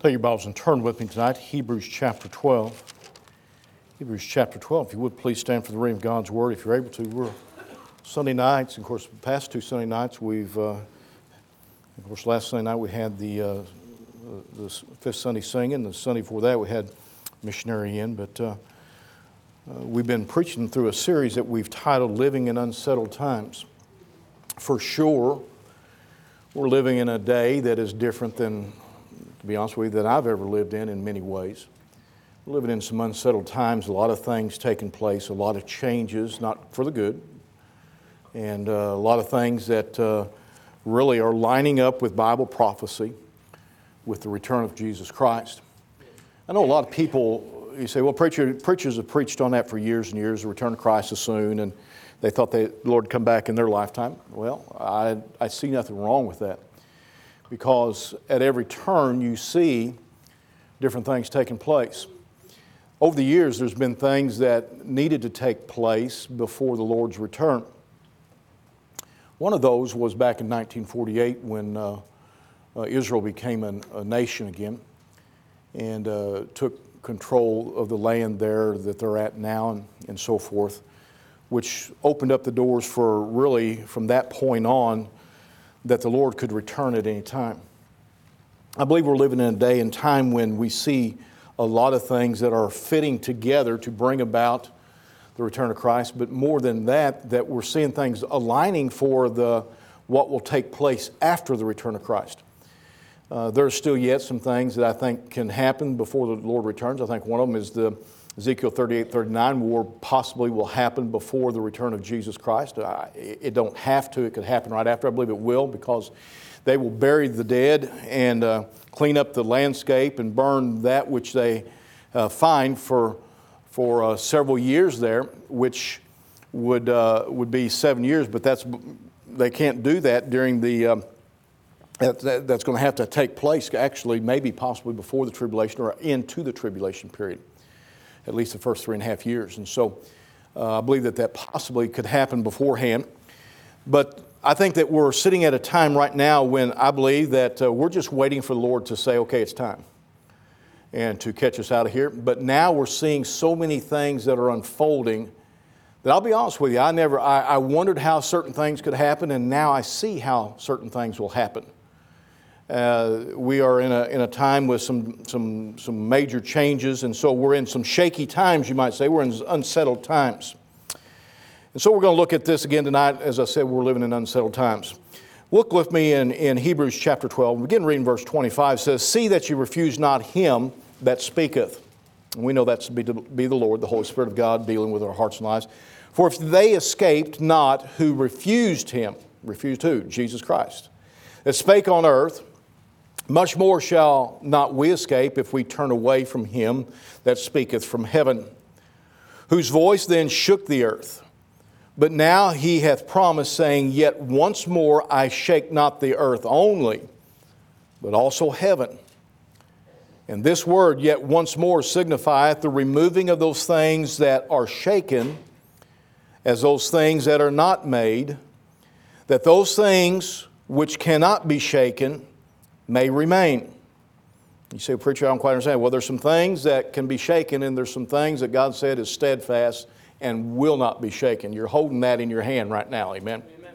Take your Bibles and turn with me tonight, Hebrews chapter 12. Hebrews chapter 12. If you would please stand for the reading of God's Word if you're able to. We're Sunday nights, of course, past two Sunday nights, we've, uh, of course, last Sunday night we had the, uh, the fifth Sunday singing. The Sunday before that we had missionary in. But uh, uh, we've been preaching through a series that we've titled Living in Unsettled Times. For sure, we're living in a day that is different than be honest with you, that I've ever lived in in many ways. We're living in some unsettled times, a lot of things taking place, a lot of changes, not for the good, and uh, a lot of things that uh, really are lining up with Bible prophecy with the return of Jesus Christ. I know a lot of people, you say, well, preacher, preachers have preached on that for years and years, the return of Christ is soon, and they thought the Lord come back in their lifetime. Well, I, I see nothing wrong with that because at every turn you see different things taking place. Over the years, there's been things that needed to take place before the Lord's return. One of those was back in 1948 when uh, uh, Israel became an, a nation again and uh, took control of the land there that they're at now and, and so forth, which opened up the doors for really, from that point on, that the Lord could return at any time. I believe we're living in a day and time when we see a lot of things that are fitting together to bring about the return of Christ, but more than that, that we're seeing things aligning for the, what will take place after the return of Christ. Uh, there's still yet some things that I think can happen before the Lord returns. I think one of them is the Ezekiel 38, 39 war possibly will happen before the return of Jesus Christ. it don't have to, it could happen right after. I believe it will because they will bury the dead and uh, clean up the landscape and burn that which they uh, find for, for uh, several years there, which would, uh, would be seven years, but that's, they can't do that during the. Um, that, that, that's going to have to take place actually, maybe possibly before the tribulation or into the tribulation period at least the first three and a half years. And so uh, I believe that that possibly could happen beforehand. But I think that we're sitting at a time right now when I believe that uh, we're just waiting for the Lord to say, okay, it's time, and to catch us out of here. But now we're seeing so many things that are unfolding that I'll be honest with you, I never, I, I wondered how certain things could happen, and now I see how certain things will happen. Uh, we are in a, in a time with some, some, some major changes, and so we're in some shaky times, you might say. We're in unsettled times. And so we're going to look at this again tonight. As I said, we're living in unsettled times. Look with me in, in Hebrews chapter 12. Begin reading verse 25. It says, See that you refuse not him that speaketh. And we know that's to be, to be the Lord, the Holy Spirit of God, dealing with our hearts and lives. For if they escaped not who refused him, refused who? Jesus Christ, that spake on earth, much more shall not we escape if we turn away from him that speaketh from heaven, whose voice then shook the earth. But now he hath promised, saying, Yet once more I shake not the earth only, but also heaven. And this word, yet once more, signifieth the removing of those things that are shaken as those things that are not made, that those things which cannot be shaken may remain. You say, Preacher, I don't quite understand. Well, there's some things that can be shaken, and there's some things that God said is steadfast and will not be shaken. You're holding that in your hand right now, amen? amen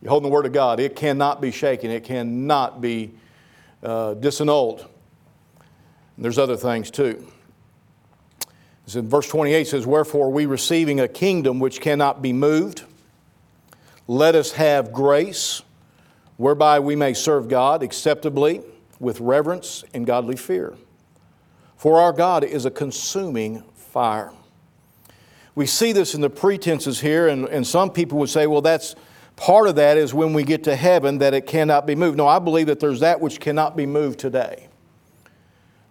You're holding the Word of God. It cannot be shaken, it cannot be uh, disannulled. And there's other things too. It's in verse 28 says, Wherefore we receiving a kingdom which cannot be moved, let us have grace whereby we may serve God acceptably with reverence and godly fear. For our God is a consuming fire. We see this in the pretenses here, and, and some people would say, well, that's part of that is when we get to heaven that it cannot be moved. No, I believe that there's that which cannot be moved today.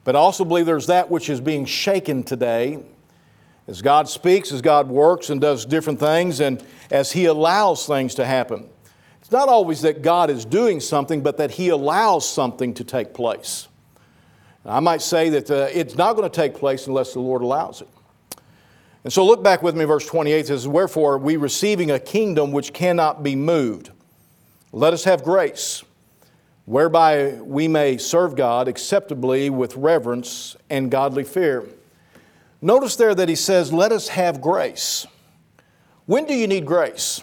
But I also believe there's that which is being shaken today as God speaks, as God works and does different things, and as He allows things to happen. It's not always that God is doing something, but that He allows something to take place. I might say that uh, it's not going to take place unless the Lord allows it. And so look back with me, verse 28 says, Wherefore, we receiving a kingdom which cannot be moved, let us have grace, whereby we may serve God acceptably with reverence and godly fear. Notice there that he says, Let us have grace. When do you need grace?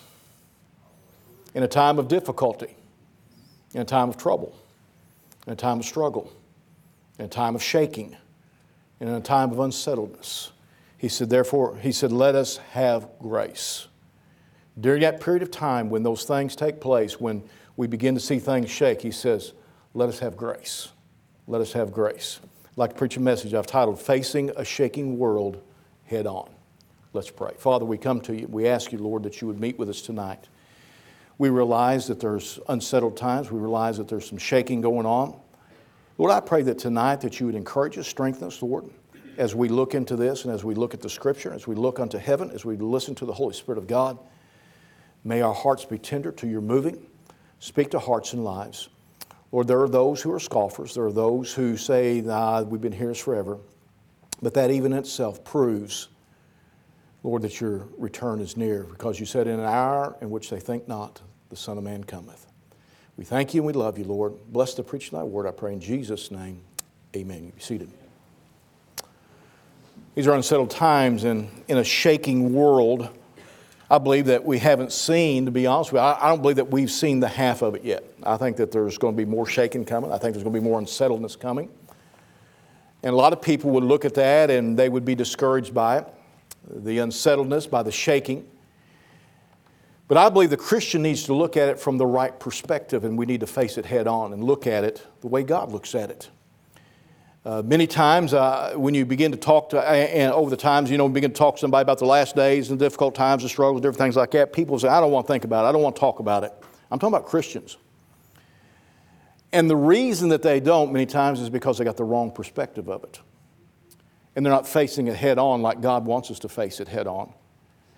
In a time of difficulty, in a time of trouble, in a time of struggle, in a time of shaking, in a time of unsettledness. He said, Therefore, he said, Let us have grace. During that period of time when those things take place, when we begin to see things shake, he says, Let us have grace. Let us have grace. I'd like to preach a message I've titled Facing a Shaking World Head On. Let's pray. Father, we come to you. We ask you, Lord, that you would meet with us tonight. We realize that there's unsettled times. We realize that there's some shaking going on. Lord, I pray that tonight that you would encourage us, strengthen us, Lord, as we look into this and as we look at the Scripture, as we look unto heaven, as we listen to the Holy Spirit of God. May our hearts be tender to your moving. Speak to hearts and lives. Lord, there are those who are scoffers. There are those who say, nah, we've been here forever. But that even itself proves, Lord, that your return is near because you said, in an hour in which they think not, the Son of Man cometh. We thank you and we love you, Lord. Bless the preaching of thy word, I pray in Jesus' name. Amen. You be seated. These are unsettled times and in a shaking world. I believe that we haven't seen, to be honest with you, I, don't believe that we've seen the half of it yet. I think that there's going to be more shaking coming. I think there's going to be more unsettledness coming. And a lot of people would look at that and they would be discouraged by it, the unsettledness, by the shaking. But I believe the Christian needs to look at it from the right perspective and we need to face it head on and look at it the way God looks at it. Uh, many times, uh, when you begin to talk to, and over the times, you know, begin to talk to somebody about the last days and difficult times and struggles, different things like that, people say, I don't want to think about it. I don't want to talk about it. I'm talking about Christians. And the reason that they don't many times is because they got the wrong perspective of it. And they're not facing it head on like God wants us to face it head on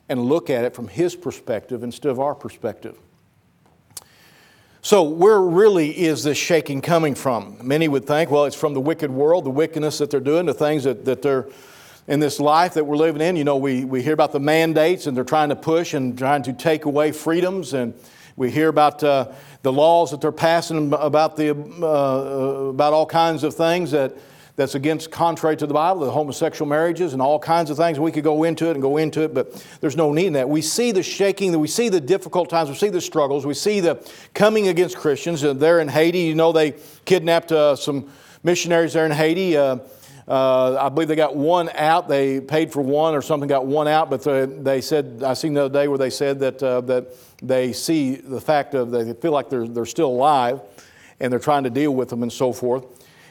and look at it from His perspective instead of our perspective. So, where really is this shaking coming from? Many would think, well, it's from the wicked world, the wickedness that they're doing, the things that, that they're in this life that we're living in. You know, we, we hear about the mandates and they're trying to push and trying to take away freedoms. And we hear about uh, the laws that they're passing about, the, uh, about all kinds of things that that's against contrary to the Bible, the homosexual marriages and all kinds of things. We could go into it and go into it, but there's no need in that. We see the shaking, we see the difficult times, we see the struggles, we see the coming against Christians. Uh, there in Haiti, you know, they kidnapped uh, some missionaries there in Haiti. Uh, uh, I believe they got one out. They paid for one or something, got one out. But the, they said, I seen the other day where they said that, uh, that they see the fact of they feel like they're, they're still alive and they're trying to deal with them and so forth.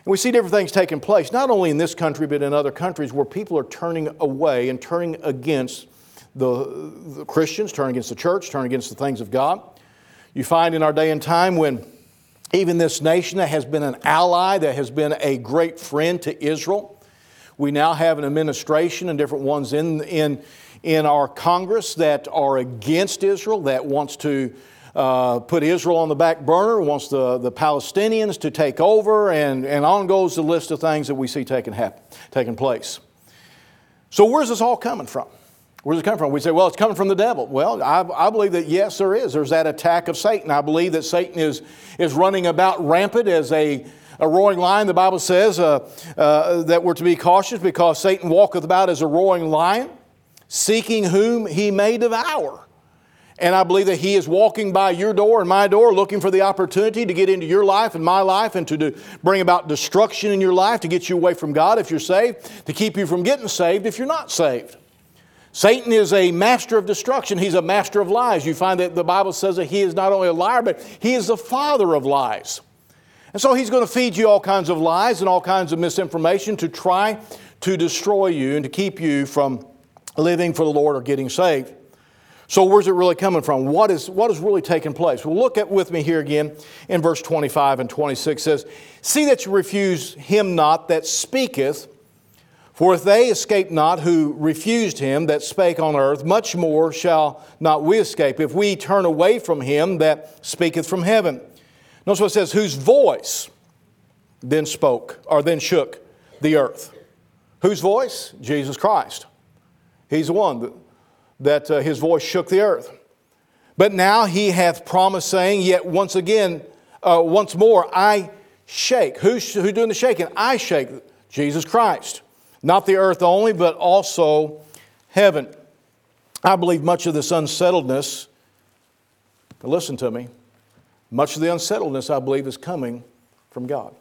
And we see different things taking place, not only in this country, but in other countries where people are turning away and turning against the, the Christians, turning against the church, turning against the things of God. You find in our day and time when even this nation that has been an ally, that has been a great friend to Israel, we now have an administration and different ones in, in, in our Congress that are against Israel, that wants to uh, put Israel on the back burner, wants the, the Palestinians to take over, and, and on goes the list of things that we see taking, happen, taking place. So, where's this all coming from? Where's it coming from? We say, well, it's coming from the devil. Well, I, I, believe that yes, there is. There's that attack of Satan. I believe that Satan is, is running about rampant as a, a roaring lion. The Bible says uh, uh, that we're to be cautious because Satan walketh about as a roaring lion, seeking whom he may devour. And I believe that He is walking by your door and my door looking for the opportunity to get into your life and my life and to do, bring about destruction in your life, to get you away from God if you're saved, to keep you from getting saved if you're not saved. Satan is a master of destruction. He's a master of lies. You find that the Bible says that he is not only a liar, but he is the father of lies. And so he's going to feed you all kinds of lies and all kinds of misinformation to try to destroy you and to keep you from living for the Lord or getting saved. So, where's it really coming from? What is, what is really taking place? Well, look at with me here again in verse 25 and 26 says, See that you refuse him not that speaketh, for if they escape not who refused him that spake on earth, much more shall not we escape if we turn away from him that speaketh from heaven. Notice what it says, whose voice then spoke, or then shook the earth. Whose voice? Jesus Christ. He's the one that uh, his voice shook the earth. But now he hath promised, saying, Yet once again uh, once more, I shake. Who's, who's doing the shaking? I shake. Jesus Christ. Not the earth only, but also heaven. I believe much of this unsettledness, listen to me, much of the unsettledness, I believe, is coming from God.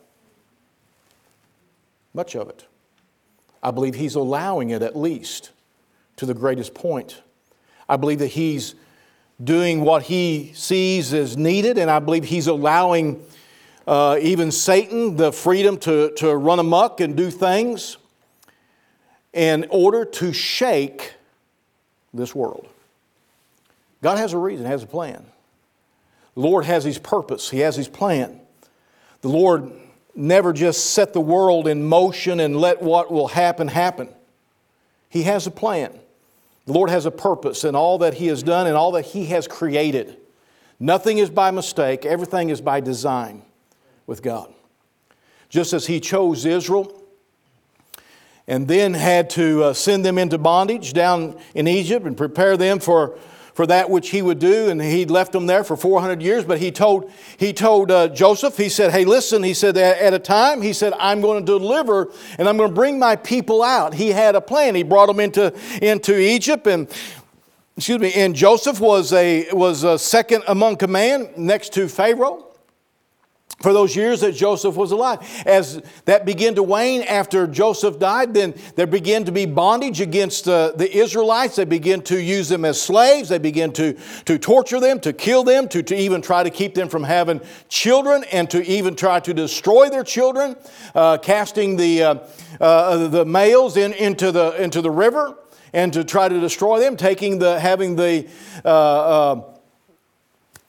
Much of it. I believe He's allowing it at least to the greatest point. I believe that He's doing what He sees as needed, and I believe He's allowing uh, even Satan the freedom to, to run amok and do things in order to shake this world. God has a reason, has a plan. The Lord has His purpose, He has His plan. The Lord never just set the world in motion and let what will happen happen. He has a plan. The Lord has a purpose in all that He has done and all that He has created. Nothing is by mistake, everything is by design with God. Just as He chose Israel and then had to uh, send them into bondage down in Egypt and prepare them for, for that which he would do. And he left them there for 400 years. But he told, he told uh, Joseph, he said, Hey, listen, he said, at a time, he said, I'm going to deliver and I'm going to bring my people out. He had a plan. He brought them into, into Egypt and excuse me, and Joseph was a was a second among command next to Pharaoh for those years that Joseph was alive. As that began to wane after Joseph died, then there began to be bondage against uh, the Israelites. They began to use them as slaves. They began to, to torture them, to kill them, to, to even try to keep them from having children, and to even try to destroy their children, uh, casting the, uh, uh the males in, into, the, into the river and to try to destroy them, taking the, having the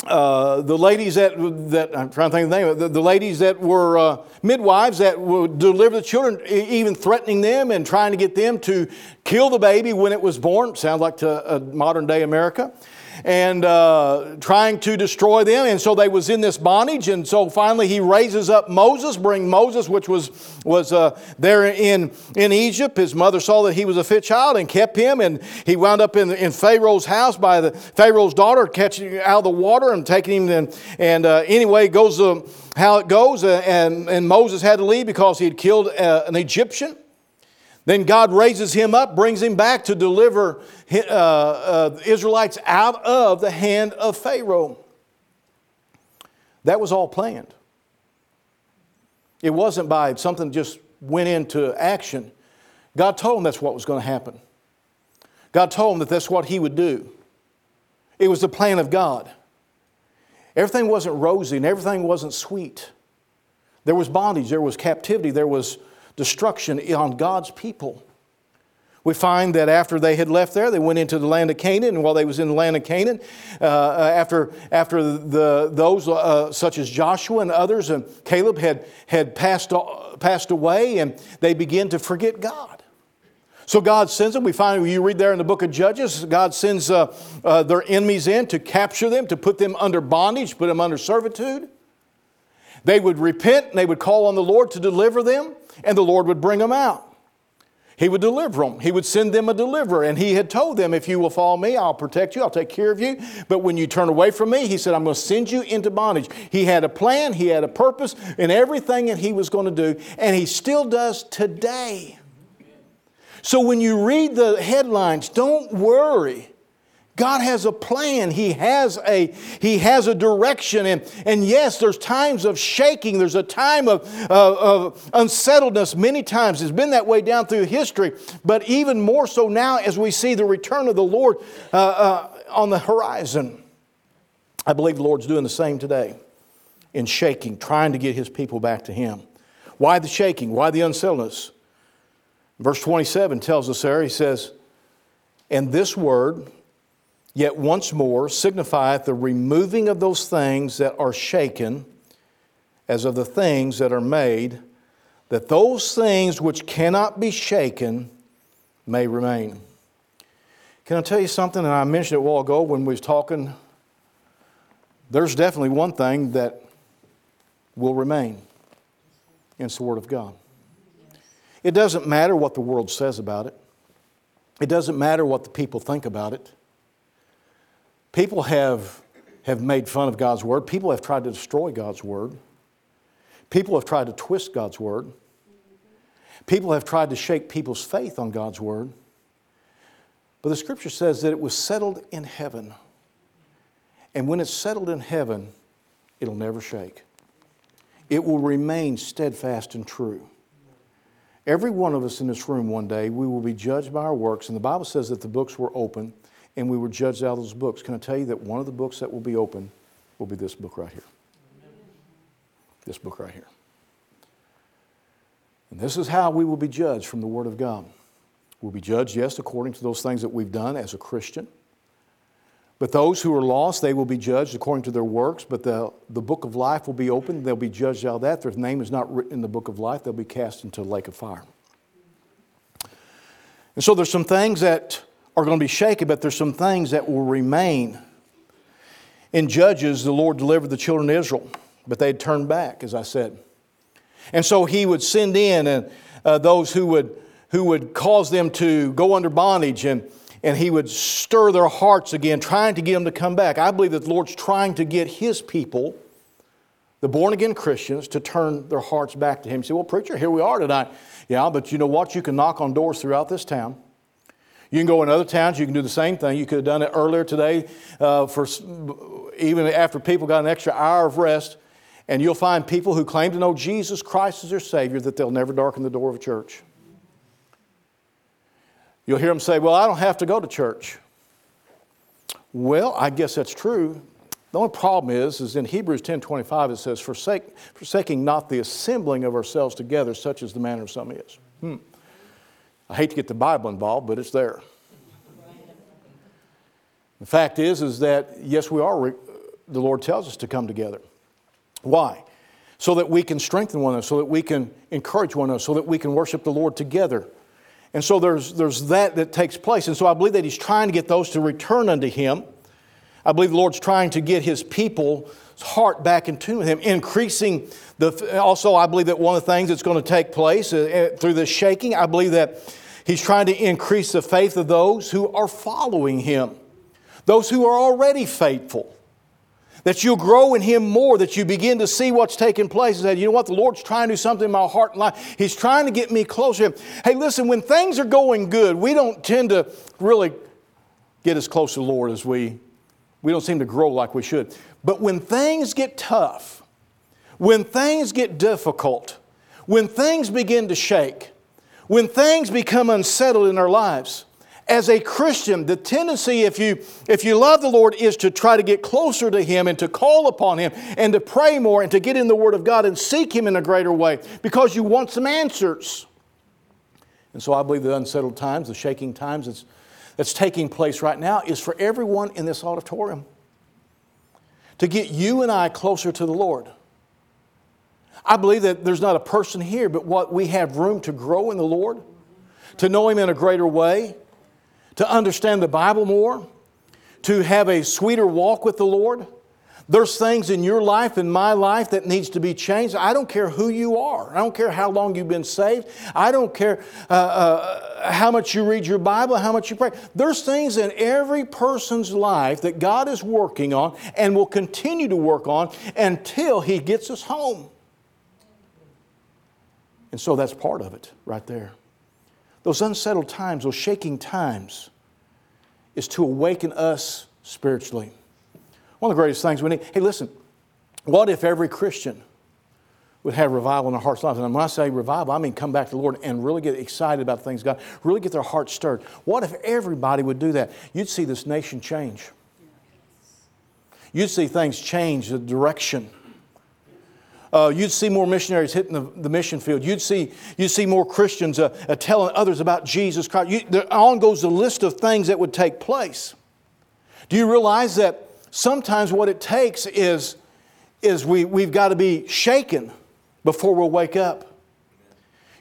uh, uh, uh, the ladies that, that, I'm trying to think of the name, the, the ladies that were uh, midwives that would deliver the children, even threatening them and trying to get them to kill the baby when it was born. Sounds like to modern day America and uh, trying to destroy them. And so they was in this bondage. And so finally he raises up Moses, bring Moses, which was, was uh, there in, in Egypt. His mother saw that he was a fit child and kept him. And he wound up in, in Pharaoh's house by the Pharaoh's daughter, catching out of the water and taking him. And, and uh, anyway, goes how it goes. Uh, and, and Moses had to leave because he had killed uh, an Egyptian. Then God raises him up, brings him back to deliver uh, uh, Israelites out of the hand of Pharaoh. That was all planned. It wasn't by something just went into action. God told him that's what was going to happen. God told him that that's what he would do. It was the plan of God. Everything wasn't rosy and everything wasn't sweet. There was bondage, there was captivity, there was destruction on God's people. We find that after they had left there, they went into the land of Canaan, and while they was in the land of Canaan, uh, uh after, after the, those uh, such as Joshua and others and Caleb had, had passed, passed away, and they began to forget God. So God sends them. We find, you read there in the book of Judges, God sends uh, uh, their enemies in to capture them, to put them under bondage, put them under servitude. They would repent and they would call on the Lord to deliver them and the Lord would bring them out. He would deliver them. He would send them a deliverer. And he had told them, If you will follow me, I'll protect you, I'll take care of you. But when you turn away from me, he said, I'm going to send you into bondage. He had a plan, he had a purpose in everything that he was going to do, and he still does today. So when you read the headlines, don't worry. God has a plan. He has a, he has a direction. And, and yes, there's times of shaking. There's a time of, uh, of unsettledness many times. It's been that way down through history. But even more so now as we see the return of the Lord uh, uh, on the horizon. I believe the Lord's doing the same today in shaking, trying to get his people back to him. Why the shaking? Why the unsettledness? Verse 27 tells us there, he says, And this word, yet once more signifieth the removing of those things that are shaken, as of the things that are made, that those things which cannot be shaken may remain. Can I tell you something? And I mentioned it a while ago when we was talking. There's definitely one thing that will remain. It's the Word of God. It doesn't matter what the world says about it. It doesn't matter what the people think about it. People have have made fun of God's word. People have tried to destroy God's word. People have tried to twist God's word. People have tried to shake people's faith on God's word. But the scripture says that it was settled in heaven. And when it's settled in heaven, it'll never shake. It will remain steadfast and true. Every one of us in this room one day, we will be judged by our works. And the Bible says that the books were open and we were judged out of those books. Can I tell you that one of the books that will be open will be this book right here? This book right here. And this is how we will be judged from the Word of God. We'll be judged, yes, according to those things that we've done as a Christian. But those who are lost, they will be judged according to their works. But the, the book of life will be opened. They'll be judged out of that. Their name is not written in the book of life. They'll be cast into a lake of fire. And so there's some things that are going to be shaken, but there's some things that will remain. In Judges, the Lord delivered the children of Israel, but they had turned back, as I said. And so he would send in and, uh, those who would, who would cause them to go under bondage and and he would stir their hearts again, trying to get them to come back. I believe that the Lord's trying to get his people, the born again Christians, to turn their hearts back to him. You say, Well, preacher, here we are tonight. Yeah, but you know what? You can knock on doors throughout this town. You can go in other towns, you can do the same thing. You could have done it earlier today, uh, for, even after people got an extra hour of rest. And you'll find people who claim to know Jesus Christ as their Savior that they'll never darken the door of a church. You'll hear them say, Well, I don't have to go to church. Well, I guess that's true. The only problem is, is in Hebrews 10 25, it says, Forsake, forsaking not the assembling of ourselves together, such as the manner of some is. Hmm. I hate to get the Bible involved, but it's there. The fact is, is that yes, we are, the Lord tells us to come together. Why? So that we can strengthen one another, so that we can encourage one another, so that we can worship the Lord together. And so there's, there's that that takes place. And so I believe that he's trying to get those to return unto him. I believe the Lord's trying to get his people's heart back in tune with him, increasing the. Also, I believe that one of the things that's going to take place uh, uh, through this shaking, I believe that he's trying to increase the faith of those who are following him, those who are already faithful that you'll grow in Him more, that you begin to see what's taking place and say, you know what, the Lord's trying to do something in my heart and life. He's trying to get me closer to Him. Hey, listen, when things are going good, we don't tend to really get as close to the Lord as we, we don't seem to grow like we should. But when things get tough, when things get difficult, when things begin to shake, when things become unsettled in our lives, as a Christian, the tendency, if you, if you love the Lord, is to try to get closer to Him and to call upon Him and to pray more and to get in the Word of God and seek Him in a greater way because you want some answers. And so I believe the unsettled times, the shaking times that's, that's taking place right now is for everyone in this auditorium to get you and I closer to the Lord. I believe that there's not a person here, but what we have room to grow in the Lord, to know Him in a greater way to understand the Bible more, to have a sweeter walk with the Lord. There's things in your life, in my life, that needs to be changed. I don't care who you are. I don't care how long you've been saved. I don't care uh, uh, how much you read your Bible, how much you pray. There's things in every person's life that God is working on and will continue to work on until He gets us home. And so that's part of it right there. Those unsettled times, those shaking times, is to awaken us spiritually. One of the greatest things we need. Hey, listen, what if every Christian would have revival in their hearts lives? And when I say revival, I mean come back to the Lord and really get excited about things God, really get their hearts stirred. What if everybody would do that? You'd see this nation change. You'd see things change the direction uh, you'd see more missionaries hitting the, the, mission field. You'd see, you'd see more Christians uh, uh, telling others about Jesus Christ. You, there, on goes the list of things that would take place. Do you realize that sometimes what it takes is, is we, we've got to be shaken before we'll wake up?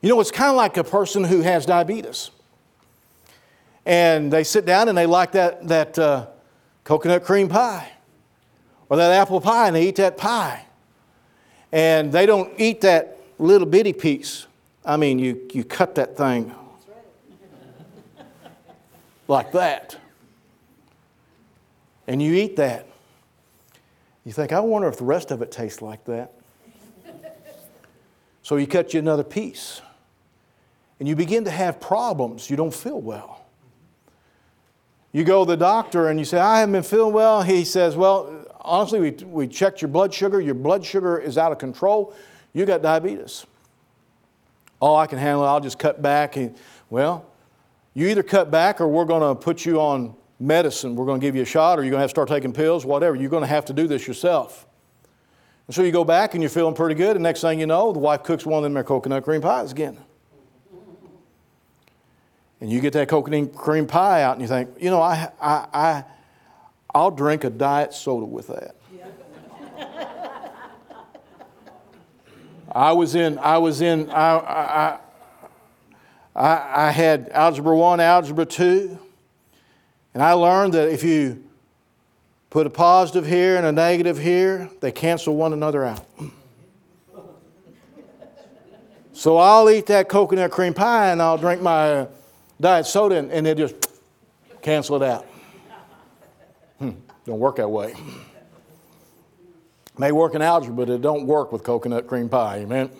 You know, it's kind of like a person who has diabetes. And they sit down and they like that, that uh, coconut cream pie or that apple pie and they eat that pie and they don't eat that little bitty piece. I mean, you, you cut that thing like that, and you eat that. You think, I wonder if the rest of it tastes like that. so you cut you another piece. And you begin to have problems. You don't feel well. You go to the doctor and you say, I haven't been feeling well. He says, Well, honestly, we, we checked your blood sugar. Your blood sugar is out of control. You got diabetes. Oh, I can handle it. I'll just cut back. Well, you either cut back or we're going to put you on medicine. We're going to give you a shot or you're going to have to start taking pills, whatever. You're going to have to do this yourself. And so you go back and you're feeling pretty good. And next thing you know, the wife cooks one of them coconut cream pies again. And you get that coconut cream pie out and you think, you know, I, I, I, I'll drink a diet soda with that. I was in, I was in, I, I, I, I had Algebra 1, Algebra 2, and I learned that if you put a positive here and a negative here, they cancel one another out. So I'll eat that coconut cream pie and I'll drink my diet soda and, and it just cancel it out. Hmm, don't work that way. May work in algebra, but it don't work with coconut cream pie, amen?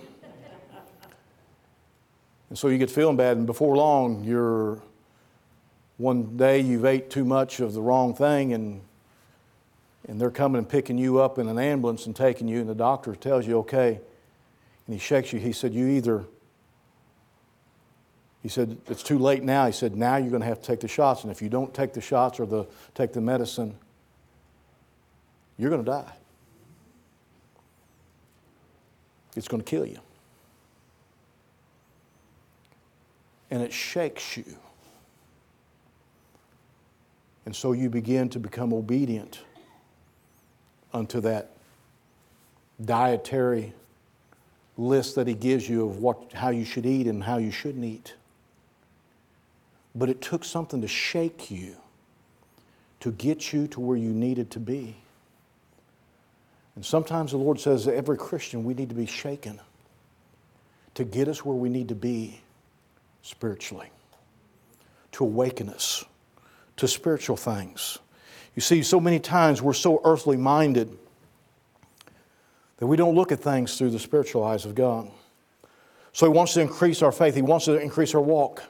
And so you get feeling bad, and before long, you're one day you've ate too much of the wrong thing, and and they're coming and picking you up in an ambulance and taking you, and the doctor tells you, okay, and he shakes you. He said, you either he said, It's too late now. He said, Now you're going to have to take the shots. And if you don't take the shots or the, take the medicine, you're going to die. It's going to kill you. And it shakes you. And so you begin to become obedient unto that dietary list that he gives you of what, how you should eat and how you shouldn't eat. But it took something to shake you to get you to where you needed to be. And sometimes the Lord says every Christian, we need to be shaken to get us where we need to be spiritually, to awaken us to spiritual things. You see, so many times we're so earthly minded that we don't look at things through the spiritual eyes of God. So He wants to increase our faith, He wants to increase our walk.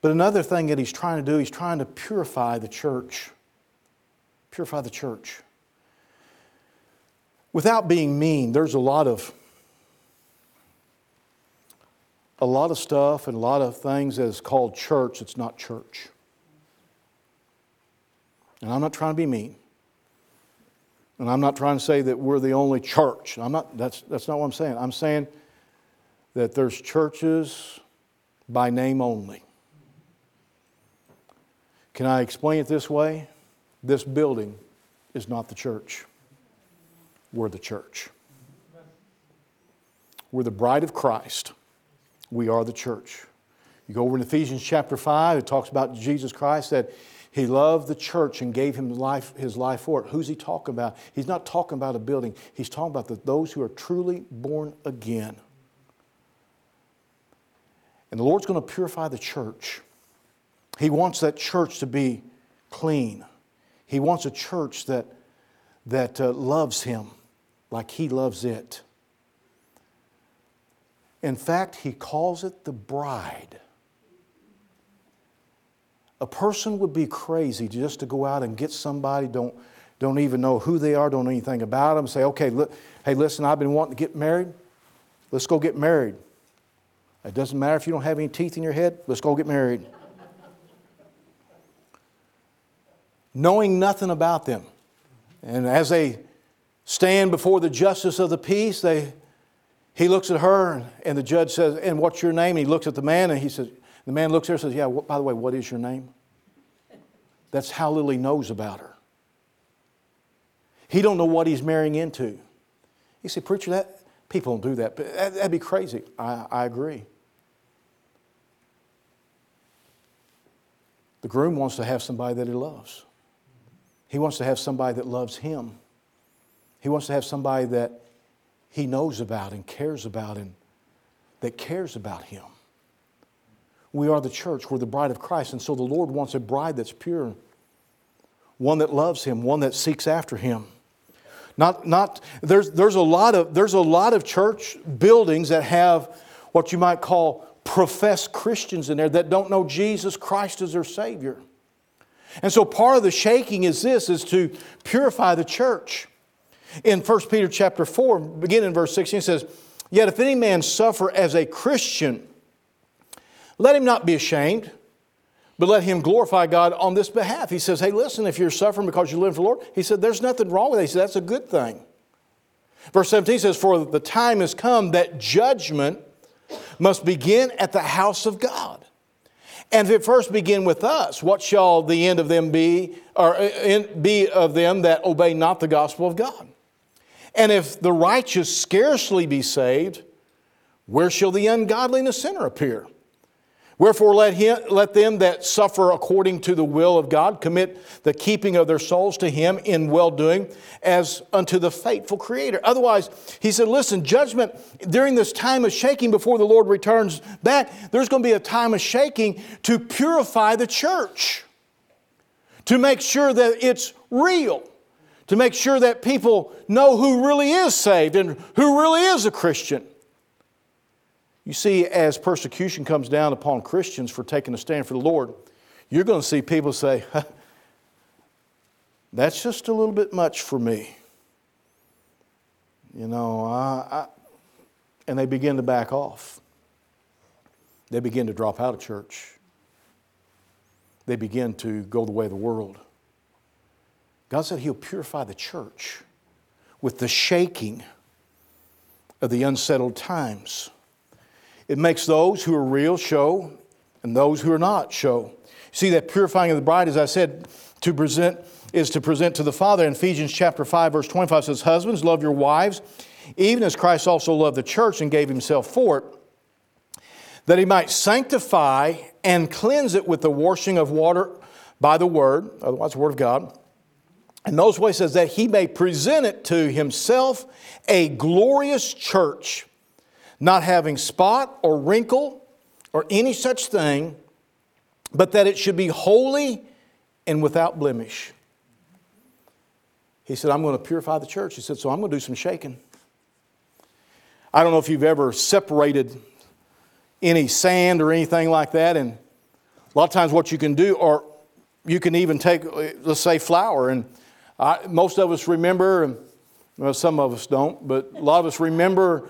But another thing that He's trying to do, He's trying to purify the church. Purify the church without being mean, there's a lot of a lot of stuff and a lot of things that is called church it's not church. And I'm not trying to be mean. And I'm not trying to say that we're the only church. I'm not, that's, that's not what I'm saying. I'm saying that there's churches by name only. Can I explain it this way? This building is not the church. We're the church. We're the bride of Christ. We are the church. You go over in Ephesians chapter 5, it talks about Jesus Christ that he loved the church and gave him life, his life for it. Who's he talking about? He's not talking about a building, he's talking about the, those who are truly born again. And the Lord's going to purify the church. He wants that church to be clean. He wants a church that, that uh, loves Him like He loves it. In fact, He calls it the bride. A person would be crazy just to go out and get somebody, don't, don't even know who they are, don't know anything about them, say, okay, look, hey, listen, I've been wanting to get married. Let's go get married. It doesn't matter if you don't have any teeth in your head, let's go get married. Knowing nothing about them. And as they stand before the justice of the peace, they, he looks at her, and the judge says, And what's your name? And he looks at the man, and he says, The man looks at her and says, Yeah, what, by the way, what is your name? That's how little he knows about her. He don't know what he's marrying into. He said, Preacher, that people don't do that. But that, that'd be crazy. I, I agree. The groom wants to have somebody that he loves. He wants to have somebody that loves him. He wants to have somebody that he knows about and cares about and that cares about him. We are the church, we're the bride of Christ, and so the Lord wants a bride that's pure, one that loves him, one that seeks after him. Not, not, there's, there's, a lot of, there's a lot of church buildings that have what you might call professed Christians in there that don't know Jesus Christ as their Savior. And so part of the shaking is this, is to purify the church. In 1 Peter chapter 4, beginning in verse 16, it says, Yet if any man suffer as a Christian, let him not be ashamed, but let him glorify God on this behalf. He says, Hey, listen, if you're suffering because you live for the Lord, he said, There's nothing wrong with it. He said, That's a good thing. Verse 17 says, For the time has come that judgment must begin at the house of God. And if it first begin with us, what shall the end of them be, or uh, be of them that obey not the gospel of God? And if the righteous scarcely be saved, where shall the ungodly and the sinner appear? Wherefore, let, him, let them that suffer according to the will of God commit the keeping of their souls to Him in well doing as unto the faithful Creator. Otherwise, he said, listen, judgment during this time of shaking before the Lord returns back, there's going to be a time of shaking to purify the church, to make sure that it's real, to make sure that people know who really is saved and who really is a Christian. You see, as persecution comes down upon Christians for taking a stand for the Lord, you're going to see people say, That's just a little bit much for me. You know, I, I, and they begin to back off. They begin to drop out of church. They begin to go the way of the world. God said He'll purify the church with the shaking of the unsettled times. It makes those who are real show and those who are not show. See that purifying of the bride, as I said, to present is to present to the Father. In Ephesians chapter 5, verse 25 says, Husbands, love your wives, even as Christ also loved the church and gave himself for it, that he might sanctify and cleanse it with the washing of water by the word, otherwise the word of God. And those ways says that he may present it to himself a glorious church not having spot or wrinkle or any such thing, but that it should be holy and without blemish. He said, I'm going to purify the church. He said, So I'm going to do some shaking. I don't know if you've ever separated any sand or anything like that. And a lot of times, what you can do, or you can even take, let's say, flour. And I, most of us remember, well, some of us don't, but a lot of us remember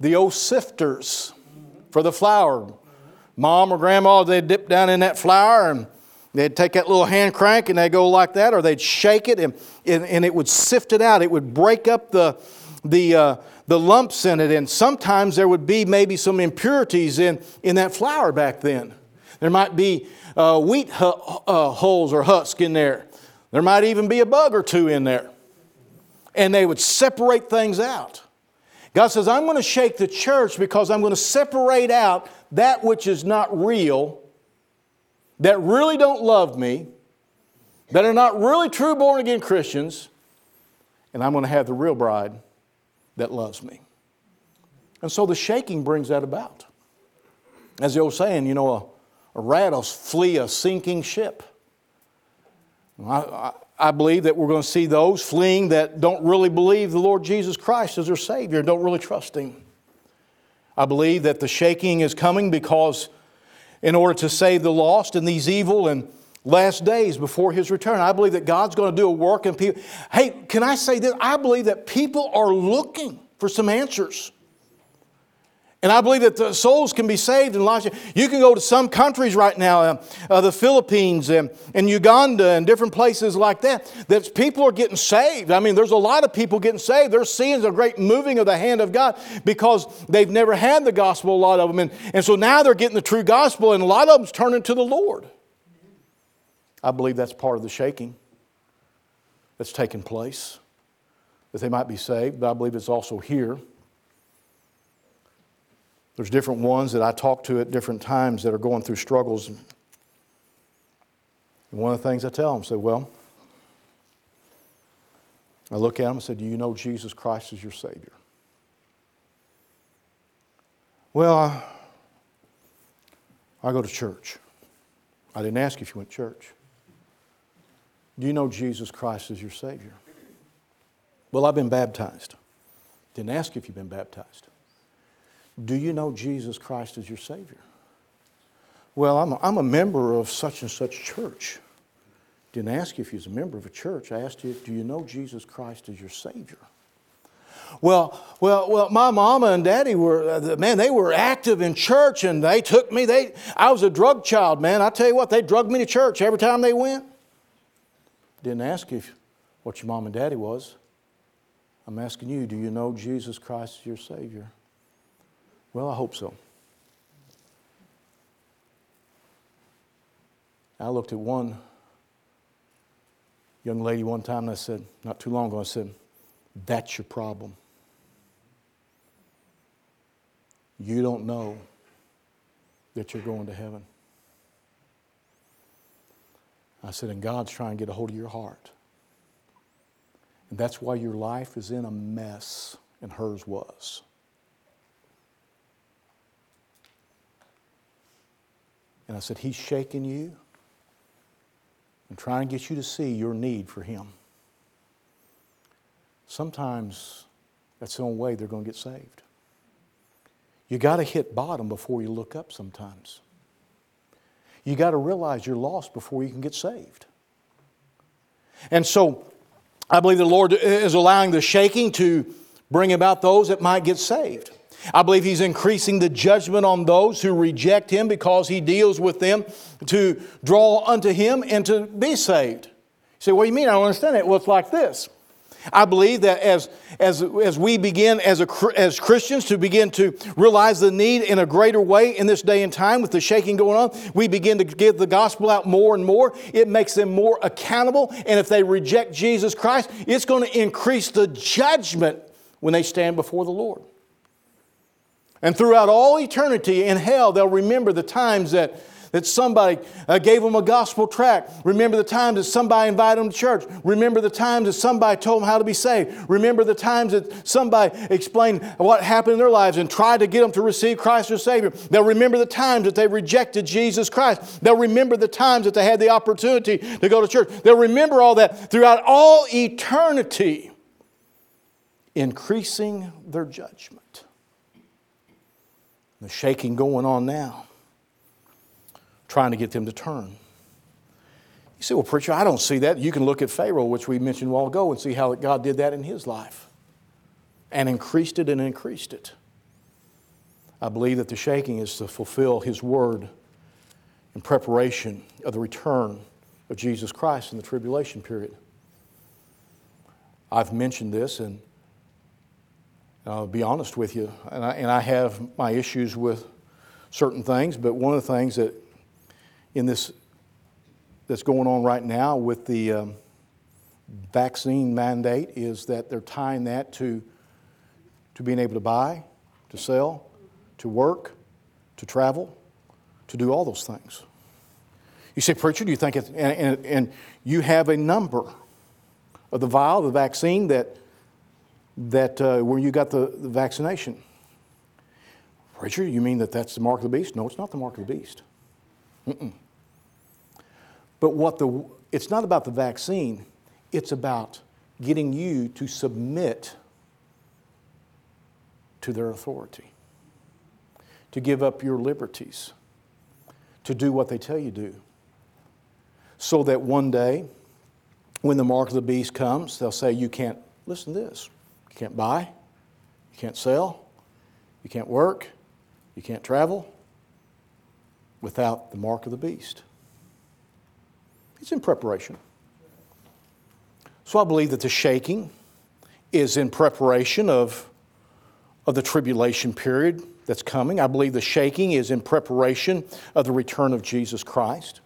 the old sifters for the flour. Mom or grandma, they'd dip down in that flour and they'd take that little hand crank and they'd go like that, or they'd shake it and, and, and it would sift it out. It would break up the, the, uh, the lumps in it, and sometimes there would be maybe some impurities in, in that flour back then. There might be uh, wheat hu- uh, hulls or husk in there. There might even be a bug or two in there. And they would separate things out. God says, I'm going to shake the church because I'm going to separate out that which is not real, that really don't love me, that are not really true born again Christians, and I'm going to have the real bride that loves me. And so the shaking brings that about. As the old saying, you know, a, a rat will flee a sinking ship. I, I believe that we're going to see those fleeing that don't really believe the Lord Jesus Christ as their Savior and don't really trust Him. I believe that the shaking is coming because, in order to save the lost in these evil and last days before His return, I believe that God's going to do a work in people. Hey, can I say this? I believe that people are looking for some answers. And I believe that souls can be saved in life. You can go to some countries right now, uh, uh, the Philippines and, and Uganda and different places like that, that people are getting saved. I mean, there's a lot of people getting saved. They're seeing a great moving of the hand of God because they've never had the gospel, a lot of them. And, and so now they're getting the true gospel, and a lot of them's turning to the Lord. I believe that's part of the shaking that's taking place, that they might be saved, but I believe it's also here there's different ones that I talk to at different times that are going through struggles. And one of the things I tell them, I say, well, I look at them and say, do you know Jesus Christ as your Savior? Well, I, go to church. I didn't ask if you went to church. Do you know Jesus Christ as your Savior? Well, I've been baptized. Didn't ask if you've been baptized. Do you know Jesus Christ as your Savior? Well, I'm a, I'm a member of such and such church. Didn't ask you if you was a member of a church. I asked you, do you know Jesus Christ as your Savior? Well, well, well, my mama and daddy were, uh, man, they were active in church and they took me. They, I was a drug child, man. I tell you what, they drugged me to church every time they went. Didn't ask you what your mom and daddy was. I'm asking you, do you know Jesus Christ as your Savior? Well, I hope so. I looked at one young lady one time and I said, not too long ago, I said, That's your problem. You don't know that you're going to heaven. I said, and God's trying to get a hold of your heart. And that's why your life is in a mess, and hers was. And I said, He's shaking you and trying to get you to see your need for Him. Sometimes that's the only way they're going to get saved. You got to hit bottom before you look up sometimes. You got to realize you're lost before you can get saved. And so I believe the Lord is allowing the shaking to bring about those that might get saved. I believe He's increasing the judgment on those who reject Him because He deals with them to draw unto Him and to be saved. You say, What do you mean? I don't understand it. Well, it's like this. I believe that as, as, as we begin as, a, as Christians to begin to realize the need in a greater way in this day and time with the shaking going on, we begin to give the gospel out more and more. It makes them more accountable. And if they reject Jesus Christ, it's going to increase the judgment when they stand before the Lord. And throughout all eternity in hell, they'll remember the times that, that somebody uh, gave them a gospel tract. Remember the times that somebody invited them to church. Remember the times that somebody told them how to be saved. Remember the times that somebody explained what happened in their lives and tried to get them to receive Christ as Savior. They'll remember the times that they rejected Jesus Christ. They'll remember the times that they had the opportunity to go to church. They'll remember all that throughout all eternity, increasing their judgment. The shaking going on now, trying to get them to turn. You say, well, preacher, I don't see that. You can look at Pharaoh, which we mentioned a while ago, and see how God did that in his life and increased it and increased it. I believe that the shaking is to fulfill his word in preparation of the return of Jesus Christ in the tribulation period. I've mentioned this, and I'll be honest with you, and I, and I have my issues with certain things, but one of the things that in this that's going on right now with the um, vaccine mandate is that they're tying that to, to being able to buy, to sell, to work, to travel, to do all those things. You say, Preacher, do you think it's, and, and, and you have a number of the vial, the vaccine that that uh, you got the, the vaccination. Preacher, you mean that that's the mark of the beast? No, it's not the mark of the beast. Mm-mm. But what the, it's not about the vaccine, it's about getting you to submit to their authority, to give up your liberties, to do what they tell you to do. So that one day, when the mark of the beast comes, they'll say, You can't, listen to this. Can't buy, you can't sell, you can't work, you can't travel without the mark of the beast. It's in preparation. So I believe that the shaking is in preparation of, of the tribulation period that's coming. I believe the shaking is in preparation of the return of Jesus Christ.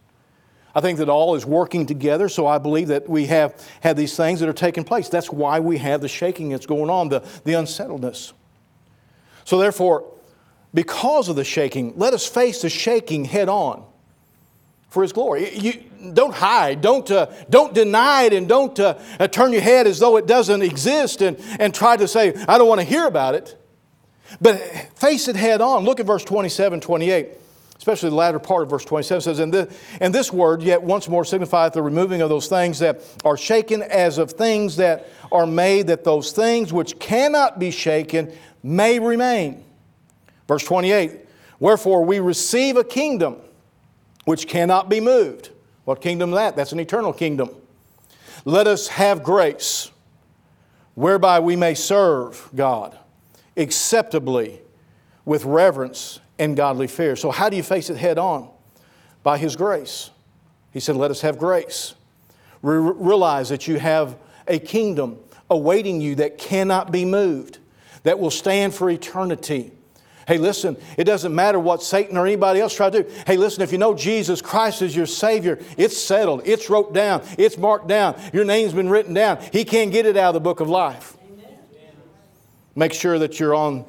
I think that all is working together, so I believe that we have had these things that are taking place. That's why we have the shaking that's going on, the, the unsettledness. So, therefore, because of the shaking, let us face the shaking head on for His glory. You, don't hide, don't, uh, don't deny it, and don't uh, uh, turn your head as though it doesn't exist and, and try to say, I don't want to hear about it. But face it head on. Look at verse 27 28. Especially the latter part of verse 27 says, and, the, and this word yet once more signifieth the removing of those things that are shaken as of things that are made, that those things which cannot be shaken may remain. Verse 28 Wherefore we receive a kingdom which cannot be moved. What kingdom is that? That's an eternal kingdom. Let us have grace whereby we may serve God acceptably with reverence and godly fear. So, how do you face it head on? By His grace. He said, Let us have grace. Re- realize that you have a kingdom awaiting you that cannot be moved, that will stand for eternity. Hey, listen, it doesn't matter what Satan or anybody else try to do. Hey, listen, if you know Jesus Christ is your Savior, it's settled, it's wrote down, it's marked down, your name's been written down. He can't get it out of the book of life. Amen. Make sure that you're on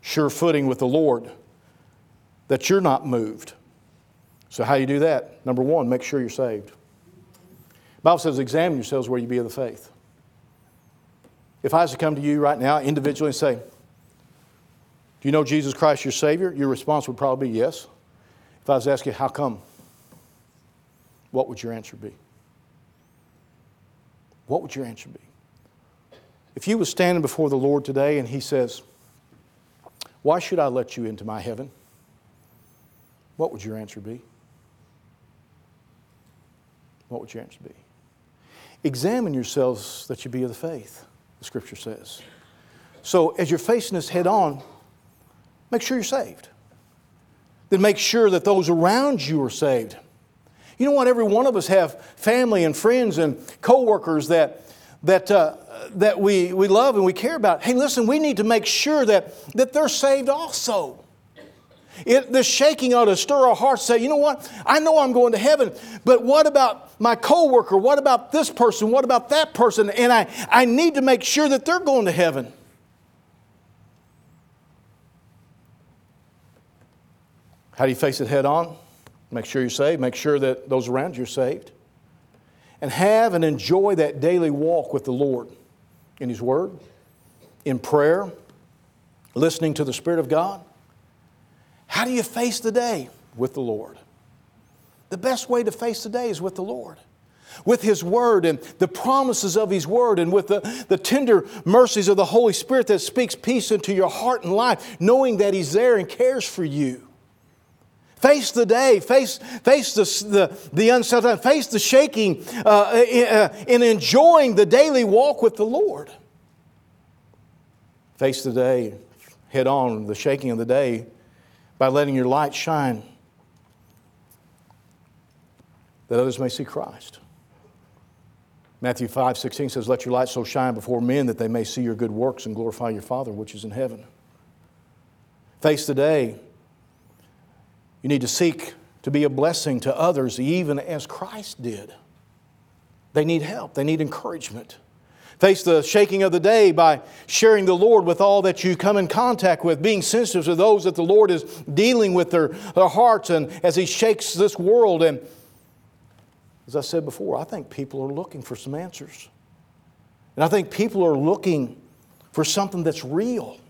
sure footing with the Lord, that you're not moved. So, how do you do that? Number one, make sure you're saved. The Bible says, examine yourselves where you be of the faith. If I was to come to you right now individually and say, Do you know Jesus Christ your Savior? Your response would probably be yes. If I was to ask you, How come? What would your answer be? What would your answer be? If you was standing before the Lord today and He says, Why should I let you into my heaven? What would your answer be? What would your answer be? Examine yourselves that you be of the faith the scripture says. So as you're facing this head on, make sure you're saved. Then make sure that those around you are saved. You know what? Every one of us have family and friends and coworkers that that uh, that we, we love and we care about. Hey, listen, we need to make sure that that they're saved also. It, the shaking ought to stir our hearts. Say, you know what? I know I'm going to heaven, but what about my coworker? What about this person? What about that person? And I, I need to make sure that they're going to heaven. How do you face it head on? Make sure you're saved. Make sure that those around you are saved. And have and enjoy that daily walk with the Lord in His Word, in prayer, listening to the Spirit of God how do you face the day? With the Lord. The best way to face the day is with the Lord. With His Word and the promises of His Word, and with the, the tender mercies of the Holy Spirit that speaks peace into your heart and life, knowing that He's there and cares for you. Face the day, face, face the, the, the unsettled, face the shaking uh, in, uh, in enjoying the daily walk with the Lord. Face the day, head on, the shaking of the day by letting your light shine that others may see Christ. Matthew 5 16 says, Let your light so shine before men that they may see your good works and glorify your Father which is in heaven. Face the day. You need to seek to be a blessing to others, even as Christ did. They need help, they need encouragement. Face the shaking of the day by sharing the Lord with all that you come in contact with, being sensitive to those that the Lord is dealing with their, their hearts and as He shakes this world. And as I said before, I think people are looking for some answers. And I think people are looking for something that's real,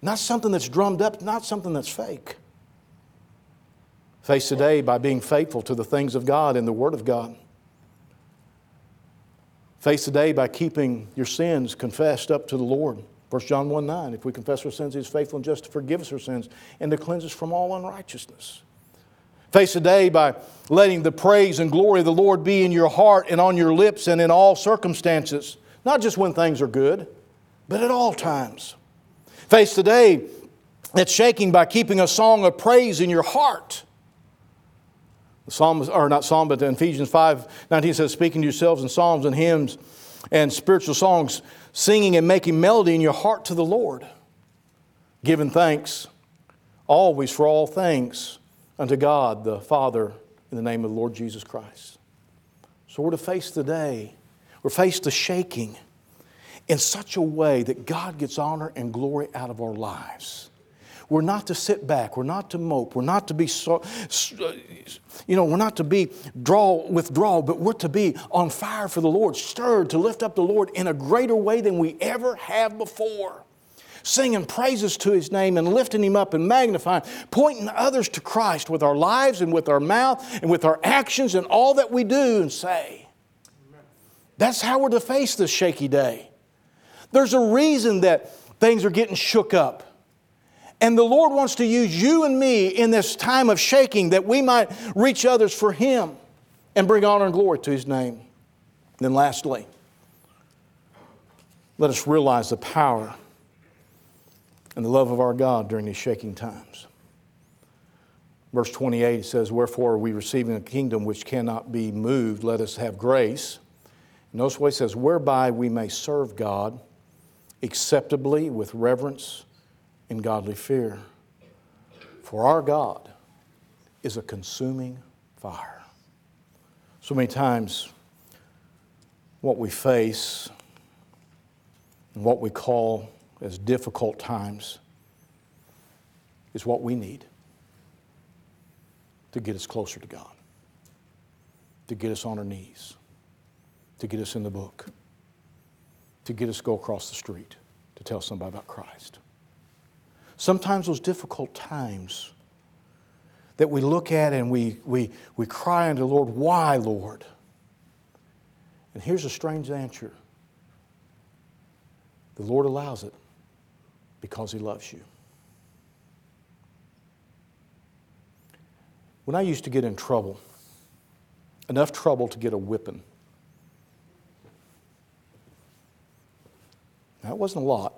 not something that's drummed up, not something that's fake. Face the day by being faithful to the things of God and the Word of God. Face the day by keeping your sins confessed up to the Lord. 1 John 1 9, if we confess our sins, He is faithful and just to forgive us our sins and to cleanse us from all unrighteousness. Face the day by letting the praise and glory of the Lord be in your heart and on your lips and in all circumstances, not just when things are good, but at all times. Face the day that's shaking by keeping a song of praise in your heart the Psalm, or not Psalm, but Ephesians 5 19 says, Speaking to yourselves in psalms and hymns and spiritual songs, singing and making melody in your heart to the Lord, giving thanks always for all things unto God the Father in the name of the Lord Jesus Christ. So we're to face the day, we're faced the shaking in such a way that God gets honor and glory out of our lives. We're not to sit back. We're not to mope. We're not to be so, you know, we're not to be draw, withdraw, but we're to be on fire for the Lord, stirred to lift up the Lord in a greater way than we ever have before. singing praises to his name and lifting him up and magnifying, pointing others to Christ with our lives and with our mouth and with our actions and all that we do and say. That's how we're to face this shaky day. There's a reason that things are getting shook up. And the Lord wants to use you and me in this time of shaking that we might reach others for Him and bring honor and glory to His name. And then, lastly, let us realize the power and the love of our God during these shaking times. Verse 28 says, Wherefore are we receiving a kingdom which cannot be moved? Let us have grace. Notice what he says, whereby we may serve God acceptably with reverence and godly fear. For our God is a consuming fire. So many times, what we face and what we call as difficult times is what we need to get us closer to God, to get us on our knees, to get us in the book, to get us go across the street to tell somebody about Christ. Sometimes those difficult times that we look at and we, we, we cry unto the Lord, Why, Lord? And here's a strange answer the Lord allows it because He loves you. When I used to get in trouble, enough trouble to get a whipping, that wasn't a lot,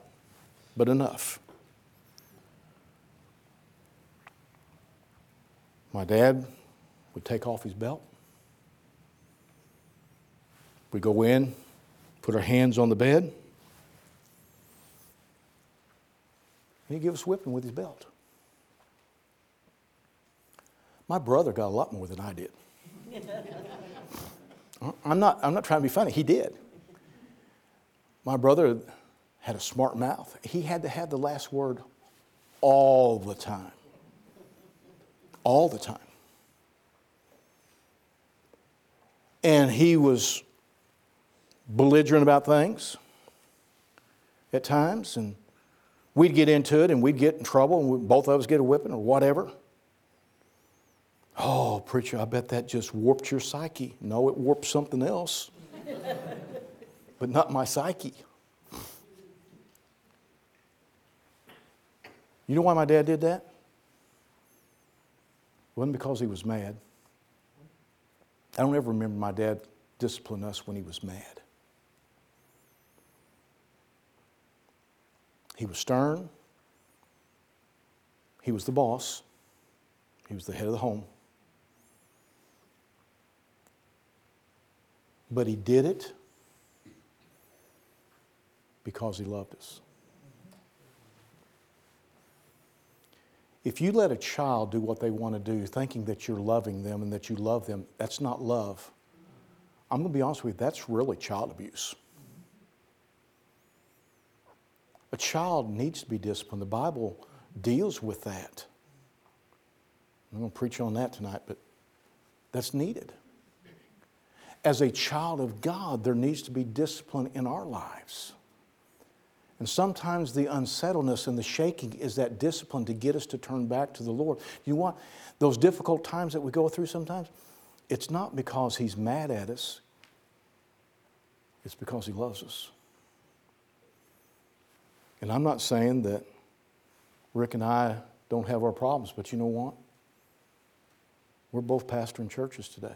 but enough. My dad would take off his belt. We'd go in, put our hands on the bed, and he'd give us whipping with his belt. My brother got a lot more than I did. I'm not, I'm not trying to be funny, he did. My brother had a smart mouth. He had to have the last word all the time all the time. And he was belligerent about things at times, and we'd get into it and we'd get in trouble, and both of us get a whipping or whatever. Oh, preacher, I bet that just warped your psyche. No, it warped something else, but not my psyche. You know why my dad did that? Wasn't because he was mad. I don't ever remember my dad disciplining us when he was mad. He was stern. He was the boss. He was the head of the home. But he did it because he loved us. If you let a child do what they want to do, thinking that you're loving them and that you love them, that's not love. I'm going to be honest with you, that's really child abuse. A child needs to be disciplined. The Bible deals with that. I'm going to preach on that tonight, but that's needed. As a child of God, there needs to be discipline in our lives. And sometimes the unsettledness and the shaking is that discipline to get us to turn back to the Lord. You want those difficult times that we go through sometimes? It's not because He's mad at us, it's because He loves us. And I'm not saying that Rick and I don't have our problems, but you know what? We're both pastoring churches today.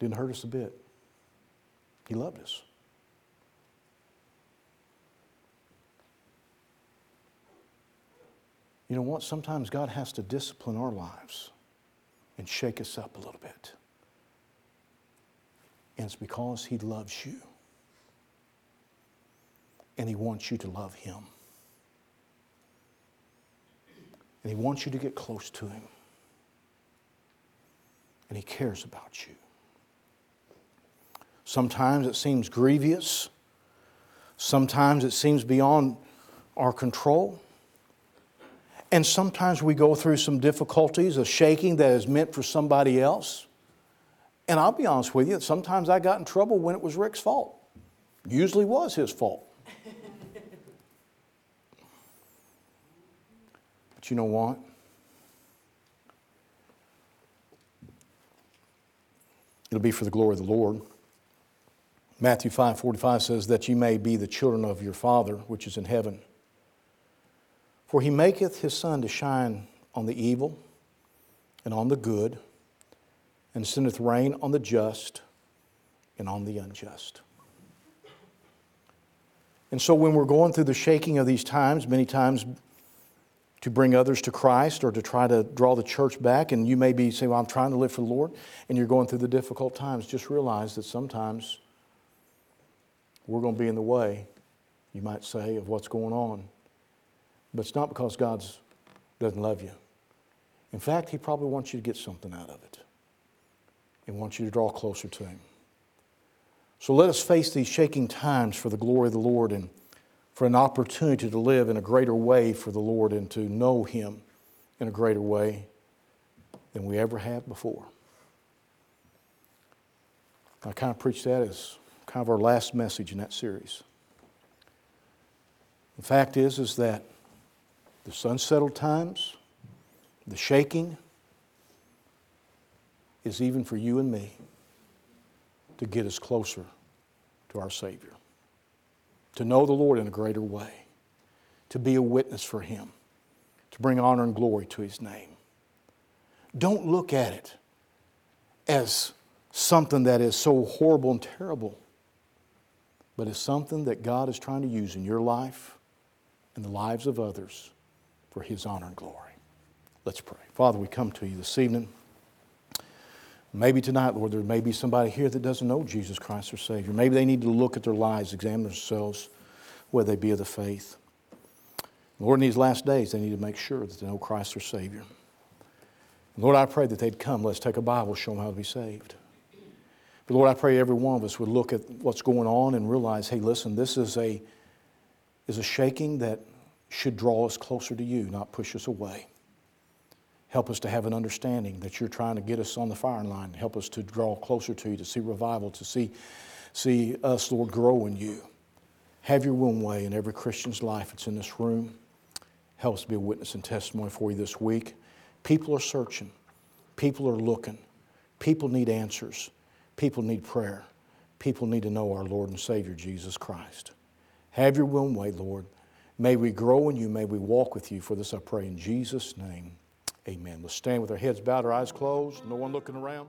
Didn't hurt us a bit. He loved us. You know what? Sometimes God has to discipline our lives and shake us up a little bit. And it's because He loves you. And He wants you to love Him. And He wants you to get close to Him. And He cares about you. Sometimes it seems grievous. Sometimes it seems beyond our control. And sometimes we go through some difficulties, a shaking that is meant for somebody else. And I'll be honest with you, sometimes I got in trouble when it was Rick's fault. Usually was his fault. but you know what? It'll be for the glory of the Lord. Matthew 5:45 says that ye may be the children of your Father which is in heaven. For he maketh his sun to shine on the evil and on the good, and sendeth rain on the just and on the unjust. And so when we're going through the shaking of these times, many times to bring others to Christ or to try to draw the church back, and you may be saying, Well, I'm trying to live for the Lord, and you're going through the difficult times, just realize that sometimes we're going to be in the way, you might say, of what's going on. But it's not because God doesn't love you. In fact, He probably wants you to get something out of it and wants you to draw closer to Him. So let us face these shaking times for the glory of the Lord and for an opportunity to live in a greater way for the Lord and to know Him in a greater way than we ever have before. I kind of preach that as kind of our last message in that series. The fact is, is that the unsettled times, the shaking, is even for you and me to get us closer to our Savior, to know the Lord in a greater way, to be a witness for Him, to bring honor and glory to His name. Don't look at it as something that is so horrible and terrible, but it's something that God is trying to use in your life and the lives of others for His honor and glory. Let's pray. Father, we come to you this evening. Maybe tonight, Lord, there may be somebody here that doesn't know Jesus Christ, their Savior. Maybe they need to look at their lives, examine themselves, whether they be of the faith. Lord, in these last days, they need to make sure that they know Christ their Savior. Lord, I pray that they'd come. Let's take a Bible, show them how to be saved. But Lord, I pray every one of us would look at what's going on and realize, hey, listen, this is a, is a shaking that should draw us closer to you, not push us away. Help us to have an understanding that you're trying to get us on the firing line. Help us to draw closer to you, to see revival, to see, see us, Lord, grow in you. Have your will way in every Christian's life that's in this room. Help us be a witness and testimony for you this week. People are searching. People are looking. People need answers. People need prayer. People need to know our Lord and Savior, Jesus Christ. Have your will way, Lord. May we grow in you. May we walk with you. For this I pray in Jesus' name. Amen. Let's stand with our heads bowed, our eyes closed, no one looking around.